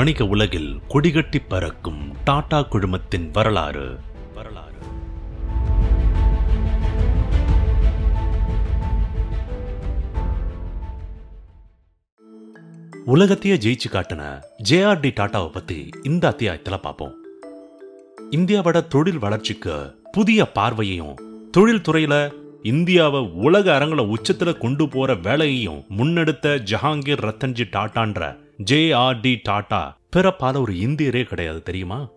வணிக உலகில் கொடிகட்டி பறக்கும் டாடா குழுமத்தின் வரலாறு. வரலாறு உலகத்தையே ஜெயிச்சு காட்டின ஜேஆர்டி டாட்டாவை பத்தி இந்த அத்தியாயத்துல பார்ப்போம். இந்தியாவோட தொழில் வளர்ச்சிக்கு புதிய பார்வையையும் தொழில் துறையில இந்தியாவை உலக அரங்குல உச்சத்துல கொண்டு போற வேலையையும் முன்னெடுத்த ஜஹாங்கீர் ரத்தன்ஜி டாட்டான்ற ஜேஆர்டி டாட்டா பிறப்பால ஒரு இந்தியரே கிடையாது தெரியுமா?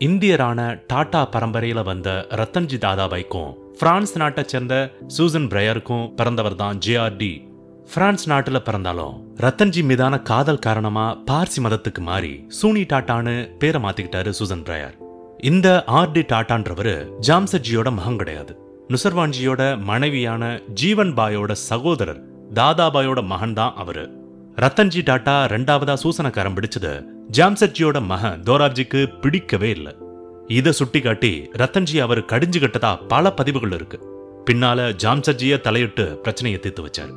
இந்தியரான டாடா பரம்பரையில வந்த ரத்தன்ஜி தாதாபாய்க்கும் பிரான்ஸ் நாட்டை சேர்ந்த சூசன் பிரயருக்கும் பிறந்தவர் தான் ஜேஆர்டி பிரான்ஸ் நாட்டுல பிறந்தாலும் ரத்தன்ஜி மீதான காதல் காரணமா பார்சி மதத்துக்கு மாறி சூனி டாட்டான்னு பேரை மாத்திக்கிட்டாரு சூசன் பிரயர். இந்த ஆர்டி டாட்டான்றவரு ஜாம்சர்ஜியோட மகன் கிடையாது. நுசர்வான்ஜியோட மனைவியான ஜீவன் பாயோட சகோதரர் தாதாபாயோட மகன் தான் அவரு. ரத்தன்ஜி டாட்டா ரெண்டாவதா சூசனக்காரம் பிடிச்சது. ஜாம்சட்ஜியோட மகன் தோராப்ஜிக்கு பிடிக்கவே இல்லை. இதை சுட்டிக்காட்டி ரத்தன்ஜி அவர் கடிஞ்சுகிட்டதா பல பதிவுகள் இருக்கு. பின்னால ஜாம்சர்ஜிய தலையிட்டு பிரச்சனையை தீர்த்து வச்சாரு.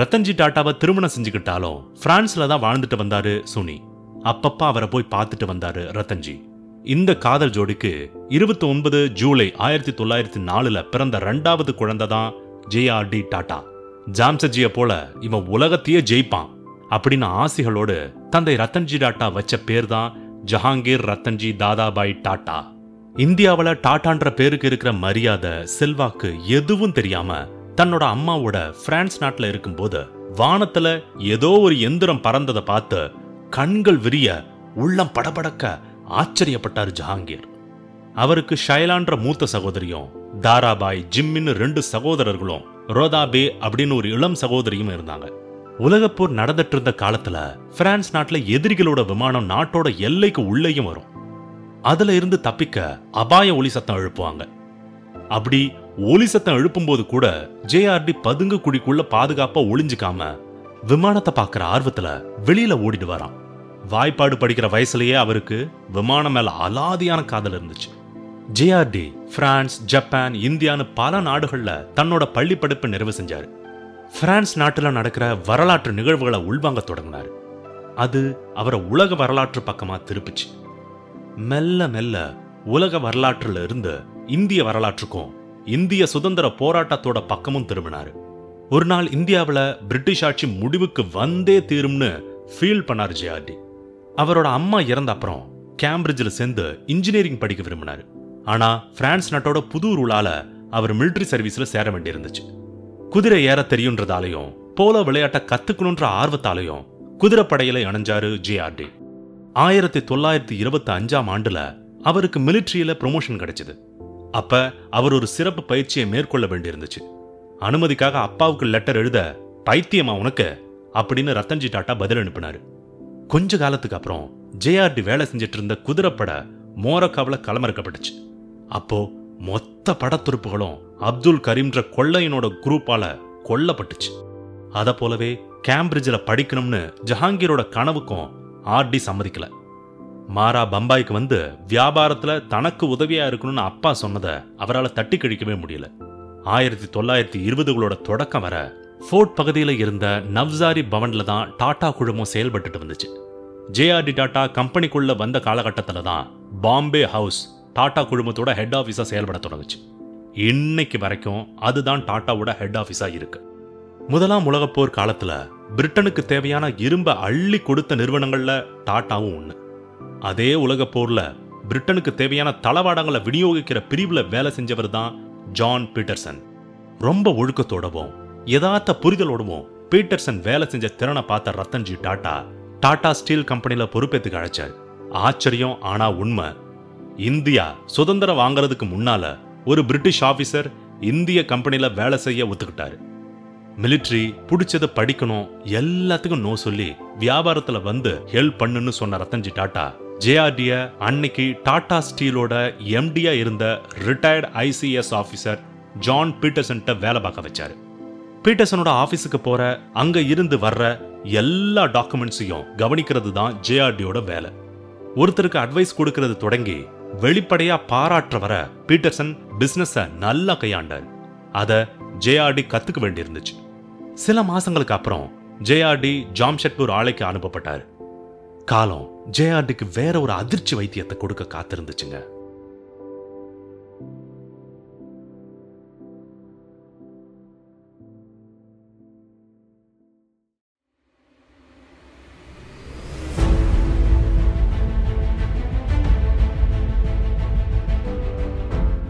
ரத்தன்ஜி டாட்டாவை திருமணம் செஞ்சுக்கிட்டாலும் பிரான்ஸ்ல தான் வாழ்ந்துட்டு வந்தாரு சுனி. அப்பப்ப அவரை போய் பார்த்துட்டு வந்தாரு ரத்தன்ஜி. இந்த காதல் ஜோடிக்கு இருபத்தி ஒன்பது ஜூலை ஆயிரத்தி தொள்ளாயிரத்தி நாலுல பிறந்த ரெண்டாவது குழந்தை தான் ஜேஆர்டி டாட்டா. ஜாம்சர்ஜியை போல இவன் உலகத்தையே ஜெயிப்பான். அப்படின்னு ஆசைகளோடு தந்தை ரத்தன்ஜி டாட்டா வச்ச பேர் தான் ஜஹாங்கீர் ரத்தன்ஜி தாதாபாய் டாட்டா. இந்தியாவுல டாட்டான்ற பேருக்கு இருக்கிற மரியாதை செல்வாக்கு எதுவும் தெரியாம தன்னோட அம்மாவோட பிரான்ஸ் நாட்டுல இருக்கும்போது வானத்துல ஏதோ ஒரு எந்திரம் பறந்ததை பார்த்து கண்கள் விரிய உள்ளம் படபடக்க ஆச்சரியப்பட்டார் ஜஹாங்கீர். அவருக்கு ஷைலான்ற மூத்த சகோதரியும் தாராபாய் ஜிம்மின்னு ரெண்டு சகோதரர்களும் ரோதாபே அப்படின்னு ஒரு இளம் சகோதரியும் இருந்தாங்க. உலகப்போர் நடந்துட்டு இருந்த காலத்துல பிரான்ஸ் நாட்டுல எதிரிகளோட விமானம் நாட்டோட எல்லைக்கு உள்ளேயும் வரும். அதுல இருந்து தப்பிக்க அபாய ஒளி சத்தம் எழுப்புவாங்க. அப்படி ஒளி சத்தம் எழுப்பும்போது கூட ஜேஆர்டி பதுங்கு குழிக்குள்ள பாதுகாப்பா ஒளிஞ்சுக்காம விமானத்தை பார்க்குற ஆர்வத்துல வெளியில ஓடிட்டு வரான். வாய்ப்பாடு படிக்கிற வயசுலயே அவருக்கு விமானம் மேல அலாதியான காதல் இருந்துச்சு. ஜேஆர்டி பிரான்ஸ் ஜப்பான் இந்தியான்னு பல நாடுகள்ல தன்னோட பள்ளி படிப்பு நிறைவு செஞ்சாரு. பிரான்ஸ் நாட்டுல நடக்கிற வரலாற்று நிகழ்வுகளை உள்வாங்க தொடங்கினாரு. அது அவரை உலக வரலாற்று பக்கமா திருப்பிச்சு. மெல்ல மெல்ல உலக வரலாற்றுல இருந்து இந்திய வரலாற்றுக்கும் இந்திய சுதந்திர போராட்டத்தோட பக்கமும் திரும்பினாரு. ஒரு நாள் இந்தியாவுல பிரிட்டிஷ் ஆட்சி முடிவுக்கு வந்தே தீரும்னு ஃபீல் பண்ணார் ஜேஆர்டி அவரோட அம்மா இறந்த அப்புறம் கேம்பிரிட்ஜில் சேர்ந்து இன்ஜினியரிங் படிக்க விரும்பினாரு. ஆனா பிரான்ஸ் நாட்டோட புது ரூலால அவர் மிலிட்டரி சர்வீஸ்ல சேர வேண்டியிருந்துச்சு. குதிரை ஏற தெரியுன்றதாலையும் போலோ விளையாட்ட கத்துக்கணுன்ற ஆர்வத்தாலையும் குதிரைப்படையில இணைஞ்சாரு ஜேஆர்டி ஆயிரத்தி தொள்ளாயிரத்தி இருபத்தி அஞ்சாம் ஆண்டுல அவருக்கு மிலிட்ரியில ப்ரொமோஷன் கிடைச்சது. அப்ப அவர் ஒரு சிறப்பு பயிற்சியை மேற்கொள்ள வேண்டியிருந்துச்சு. அனுமதிக்காக அப்பாவுக்கு லெட்டர் எழுத பைத்தியமா உனக்கு? அப்படின்னு ரத்தன்ஜி டாட்டா பதில் அனுப்பினாரு. கொஞ்ச காலத்துக்கு அப்புறம் ஜேஆர்டி வேலை செஞ்சுட்டு இருந்த குதிரைப்பட மோரக்காவில் களமிறக்கப்பட்டுச்சு. அப்போ மொத்த படத்துருப்புகளும் அப்துல் கரீம்ன்ற கொள்ளையனோட குரூப்பால கொல்லப்பட்டுச்சு. அத போலவே கேம்பிரிட்ஜில் படிக்கணும்னு ஜஹாங்கீரோட கனவுக்கும் ஆர்டி சம்மதிக்கல. மாறா பம்பாய்க்கு வந்து வியாபாரத்துல தனக்கு உதவியா இருக்கணும்னு அப்பா சொன்னதை அவரால் தட்டி கழிக்கவே முடியல. ஆயிரத்தி தொள்ளாயிரத்தி இருபதுகளோட தொடக்கம் வர ஃபோர்ட் பகுதியில் இருந்த நவ்சாரி பவன்ல தான் டாடா குழுமம் செயல்பட்டுட்டு வந்துச்சு. ஜேஆர்டி டாடா கம்பெனிக்குள்ள வந்த காலகட்டத்தில் தான் பாம்பே ஹவுஸ் டாடா குழுமத்தோட ஹெட் ஆஃபீஸாக செயல்பட தொடங்குச்சு. இன்னைக்கு வரைக்கும் அதுதான் டாட்டாவோட ஹெட் ஆஃபீஸாக இருக்கு. முதலாம் உலகப்போர் காலத்தில் காலத்துல பிரிட்டனுக்கு தேவையான இரும்பை அள்ளி கொடுத்த நிறுவனங்கள்ல டாட்டாவும் ஒன்று அதே உலகப்போரில் பிரிட்டனுக்கு தேவையான தளவாடங்களை விநியோகிக்கிற பிரிவுல வேலை செஞ்சவர் தான் ஜான் பீட்டர்சன். ரொம்ப ஒழுக்கத்தோடவும் யதார்த்த புரிதலோடவும் பீட்டர்சன் வேலை செஞ்ச திறனை பார்த்த ரத்தன்ஜி டாட்டா டாடா ஸ்டீல் கம்பெனியில் பொறுப்பேற்றுக்கு அழைச்சார். ஆச்சரியம் ஆனா உண்மை. இந்தியா சுதந்திரம் வாங்குறதுக்கு முன்னால ஒரு பிரிட்டிஷ் ஆபீசர் இந்திய கம்பெனில வேலை செய்ய ஒத்துக்கிட்டாரு. மிலிட்ரி பிடிச்சதை படிக்கணும் எல்லாத்துக்கும் நோ சொல்லி வியாபாரத்துல வந்து ஹெல்ப் பண்ணுன்னு சொன்ன ரத்தன்ஜி டாட்டா ஜேஆர்டிய அன்னைக்கு டாடா ஸ்டீலோட எம்டியா இருந்த ரிட்டையர்ட் ஐசிஎஸ் ஆபீசர் ஜான் பீட்டர்சன்ட்ட வேலை பார்க்க வச்சாரு. பீட்டர்சனோட ஆஃபீஸுக்கு போற அங்க இருந்து வர்ற எல்லா டாக்குமெண்ட்ஸையும் கவனிக்கிறது தான் ஜேஆர்டியோட வேலை. ஒருத்தருக்கு அட்வைஸ் கொடுக்கறது தொடங்கி வெளிப்படையா பாராட்டுற வர பீட்டர்சன் பிசினஸ நல்லா கையாண்டார். அத ஜேஆர்டி கத்துக்க வேண்டியிருந்துச்சு. சில மாசங்களுக்கு அப்புறம் ஜேஆர்டி ஜாம்ஷெட்பூர் ஆலைக்கு அனுப்பப்பட்டார். காலம் ஜேஆர்டிக்கு வேற ஒரு அதிர்ச்சி வைத்தியத்தை கொடுக்க காத்திருந்துச்சுங்க.